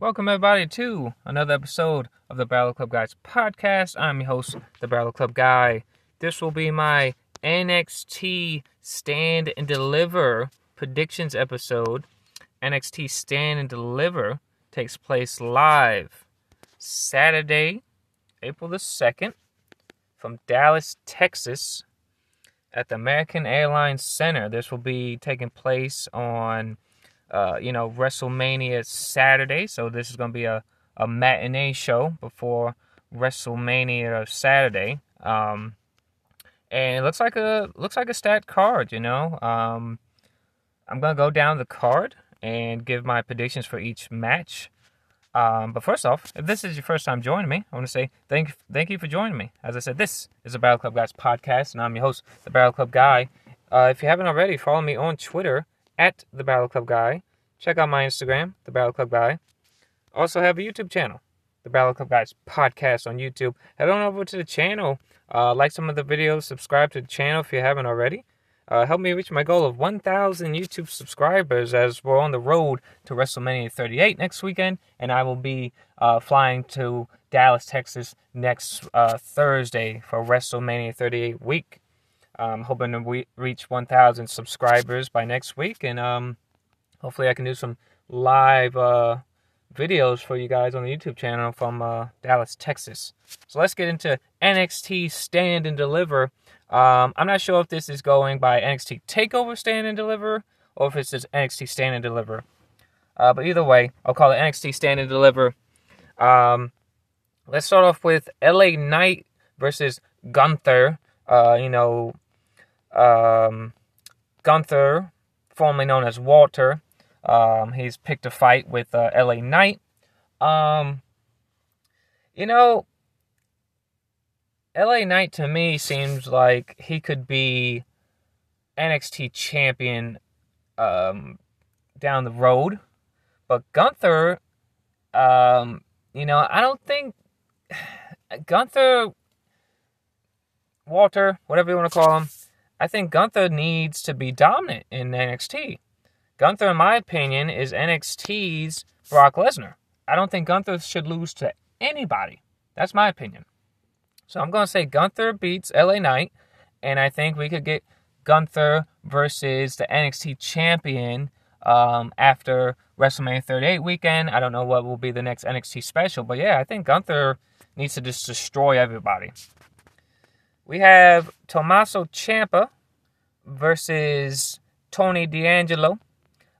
Welcome, everybody, to another episode of the Battle Club Guys podcast. I'm your host, the Battle Club Guy. This will be my NXT Stand and Deliver predictions episode. NXT Stand and Deliver takes place live Saturday, April the 2nd, from Dallas, Texas, at the American Airlines Center. This will be taking place on uh, you know, WrestleMania Saturday. So this is going to be a, a matinee show before WrestleMania Saturday. Um, and it looks like a looks like a stat card. You know, um, I'm gonna go down the card and give my predictions for each match. Um, but first off, if this is your first time joining me, I want to say thank thank you for joining me. As I said, this is the Battle Club Guys podcast, and I'm your host, the Battle Club Guy. Uh, if you haven't already, follow me on Twitter at the Battle Club Guy. Check out my Instagram, the Battle Club Guy. Also have a YouTube channel, the Battle Club Guys podcast on YouTube. Head on over to the channel, uh, like some of the videos, subscribe to the channel if you haven't already. Uh, help me reach my goal of 1,000 YouTube subscribers as we're on the road to WrestleMania 38 next weekend, and I will be uh, flying to Dallas, Texas next uh, Thursday for WrestleMania 38 week. I'm hoping to we- reach 1,000 subscribers by next week, and um, hopefully I can do some live uh, videos for you guys on the YouTube channel from uh, Dallas, Texas. So let's get into NXT Stand and Deliver. Um, I'm not sure if this is going by NXT Takeover Stand and Deliver or if it's just NXT Stand and Deliver. Uh, but either way, I'll call it NXT Stand and Deliver. Um, let's start off with LA Knight versus Gunther. Uh, you know, um, Gunther, formerly known as Walter, um, he's picked a fight with uh, LA Knight. Um, you know, LA Knight to me seems like he could be NXT champion um, down the road. But Gunther, um, you know, I don't think Gunther, Walter, whatever you want to call him, I think Gunther needs to be dominant in NXT. Gunther, in my opinion, is NXT's Brock Lesnar. I don't think Gunther should lose to anybody. That's my opinion. So I'm going to say Gunther beats LA Knight, and I think we could get Gunther versus the NXT champion um, after WrestleMania 38 weekend. I don't know what will be the next NXT special, but yeah, I think Gunther needs to just destroy everybody. We have Tommaso Ciampa versus Tony D'Angelo.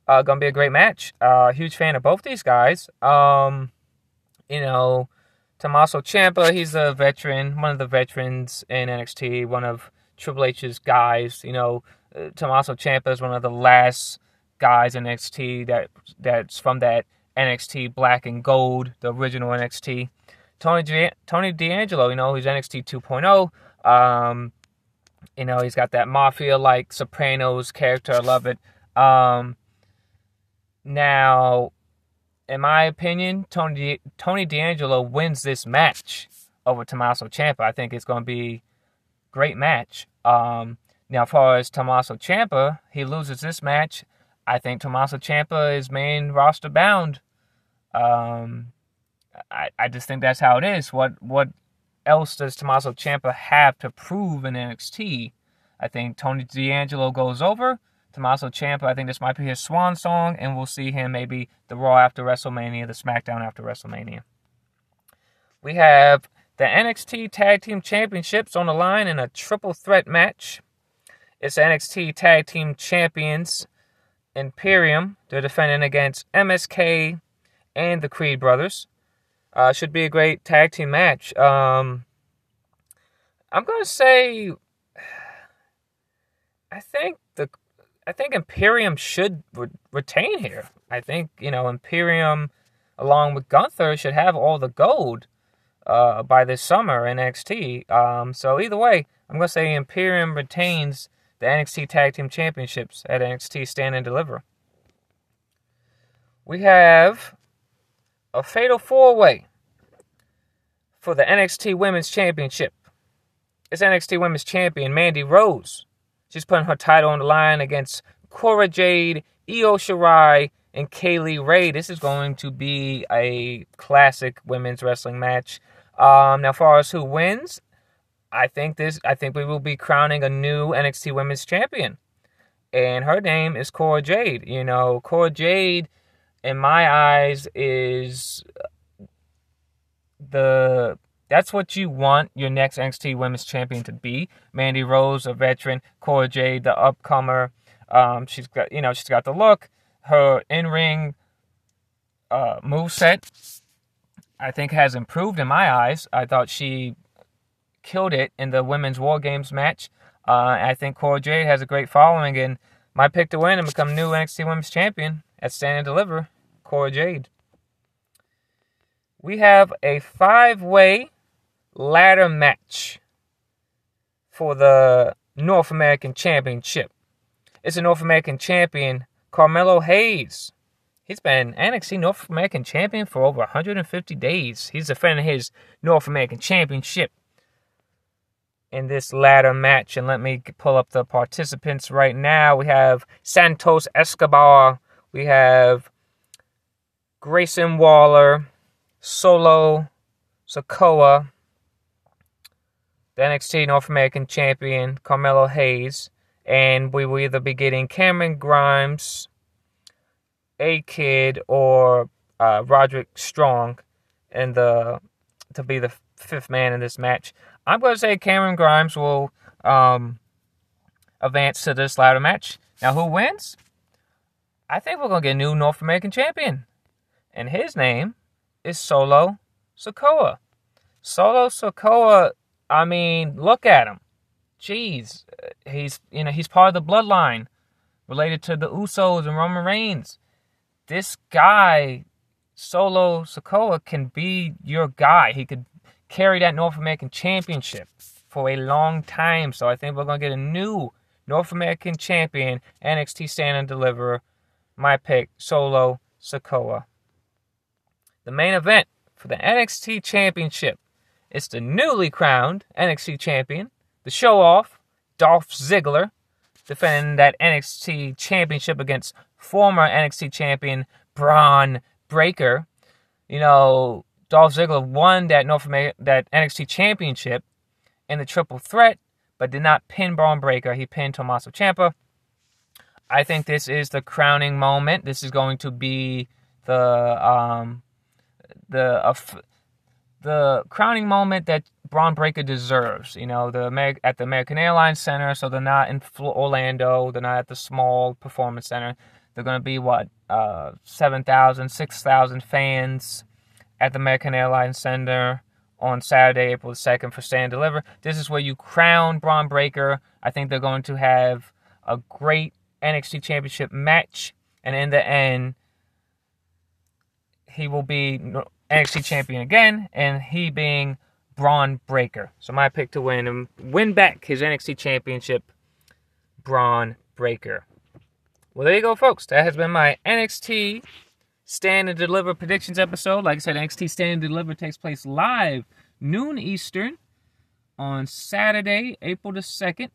Uh, gonna be a great match. Uh, huge fan of both these guys. Um, you know, Tommaso Ciampa, he's a veteran, one of the veterans in NXT, one of Triple H's guys. You know, uh, Tommaso Ciampa is one of the last guys in NXT that that's from that NXT Black and Gold, the original NXT. Tony G- Tony D'Angelo, you know, he's NXT 2.0. Um, you know, he's got that mafia like Sopranos character. I love it. Um, now, in my opinion, Tony Tony D'Angelo wins this match over Tommaso Ciampa. I think it's going to be great match. Um, now, as far as Tommaso Ciampa, he loses this match. I think Tommaso Ciampa is main roster bound. Um, I, I just think that's how it is. What what else does Tommaso Ciampa have to prove in NXT? I think Tony D'Angelo goes over. Tommaso Ciampa, I think this might be his swan song, and we'll see him maybe the Raw after WrestleMania, the SmackDown after WrestleMania. We have the NXT Tag Team Championships on the line in a triple threat match. It's NXT Tag Team Champions Imperium. They're defending against MSK and the Creed Brothers. Uh, should be a great tag team match. Um, I'm gonna say, I think the, I think Imperium should re- retain here. I think you know Imperium, along with Gunther, should have all the gold uh, by this summer in NXT. Um, so either way, I'm gonna say Imperium retains the NXT Tag Team Championships at NXT Stand and Deliver. We have a fatal four way for the NXT Women's Championship. It's NXT Women's Champion Mandy Rose. She's putting her title on the line against Cora Jade, Io Shirai, and Kay Lee Ray. This is going to be a classic women's wrestling match. Um, now, far as who wins, I think this. I think we will be crowning a new NXT Women's Champion, and her name is Cora Jade. You know, Cora Jade, in my eyes, is the that's what you want your next NXT Women's Champion to be. Mandy Rose, a veteran, Cora Jade, the upcomer. Um, she's got you know she's got the look, her in ring uh, move set. I think has improved in my eyes. I thought she killed it in the women's War Games match. Uh, I think Cora Jade has a great following, and my pick to win and become new NXT Women's Champion at Stand and Deliver, Cora Jade. We have a five-way ladder match for the North American Championship. It's a North American champion, Carmelo Hayes. He's been NXT North American champion for over 150 days. He's defending his North American Championship in this ladder match. And let me pull up the participants right now. We have Santos Escobar. We have Grayson Waller, Solo Sikoa, the NXT North American Champion Carmelo Hayes, and we will either be getting Cameron Grimes, A Kid, or uh, Roderick Strong and the to be the fifth man in this match. I'm going to say Cameron Grimes will um, advance to this ladder match. Now, who wins? I think we're going to get a new North American champion. And his name is Solo Sikoa. Solo Sikoa, I mean, look at him. Jeez, uh, he's you know he's part of the bloodline related to the Usos and Roman Reigns. This guy, Solo Sikoa, can be your guy. He could carry that North American Championship for a long time. So I think we're to get a new North American Champion, NXT Stand and Deliver. My pick, Solo Sikoa. The main event for the NXT Championship is the newly crowned NXT Champion, the show off, Dolph Ziggler, defending that NXT Championship against former NXT Champion Bron Breakker. You know, Dolph Ziggler won that North America, that NXT Championship in the Triple Threat, but did not pin Bron Breakker. He pinned Tommaso Ciampa. I think this is the crowning moment. This is going to be the um, the uh, the crowning moment that Bron Breakker deserves. You know, the at the American Airlines Center, so they're not in Orlando. They're not at the small performance center. They're going to be what uh, 7,000, 6,000 fans at the American Airlines Center on Saturday, April 2nd for Stand Deliver. This is where you crown Bron Breakker. I think they're going to have a great NXT Championship match, and in the end, he will be NXT Champion again, and he being Bron Breakker. So my pick to win and win back his NXT Championship, Bron Breakker. Well, there you go, folks. That has been my NXT Stand and Deliver predictions episode. Like I said, NXT Stand and Deliver takes place live noon Eastern on Saturday, April the 2nd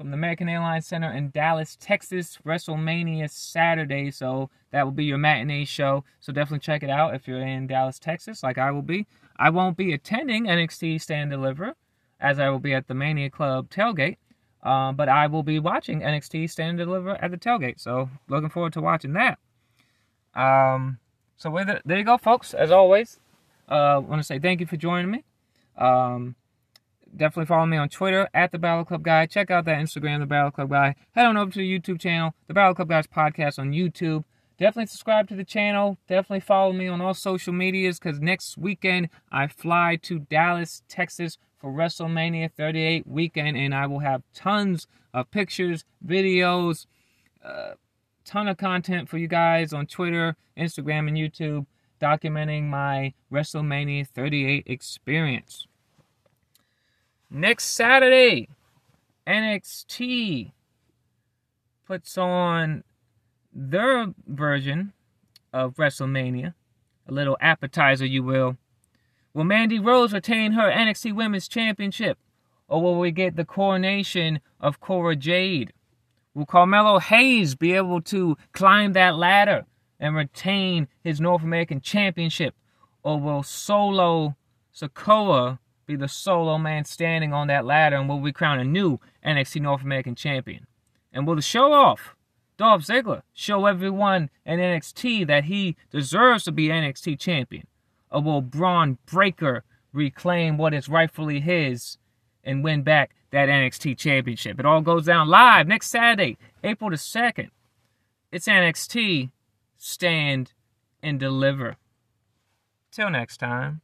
from the American Airlines Center in Dallas, Texas, WrestleMania Saturday. So that will be your matinee show. So definitely check it out if you're in Dallas, Texas, like I will be. I won't be attending NXT Stand and Deliver as I will be at the Mania Club tailgate. Um, but I will be watching NXT Stand and Deliver at the tailgate. So looking forward to watching that. Um, so with it, there you go, folks. As always, uh, I want to say thank you for joining me. Um, definitely follow me on Twitter at the Battle Club Guy. Check out that Instagram, the Battle Club Guy. Head on over to the YouTube channel, the Battle Club Guys podcast on YouTube. Definitely subscribe to the channel. Definitely follow me on all social medias because next weekend I fly to Dallas, Texas for WrestleMania 38 weekend, and I will have tons of pictures, videos. Uh, ton of content for you guys on Twitter, Instagram, and YouTube documenting my WrestleMania 38 experience. Next Saturday, NXT puts on their version of WrestleMania, a little appetizer, you will. Will Mandy Rose retain her NXT Women's Championship? Or will we get the coronation of Cora Jade? Will Carmelo Hayes be able to climb that ladder and retain his North American Championship? Or will Solo Sikoa be the solo man standing on that ladder and will we crown a new NXT North American Champion? And will the show off Dolph Ziggler show everyone in NXT that he deserves to be NXT champion? Or will Bron Breakker reclaim what is rightfully his and win back that NXT championship? It all goes down live next Saturday, April the 2nd. It's NXT Stand and Deliver. Till next time.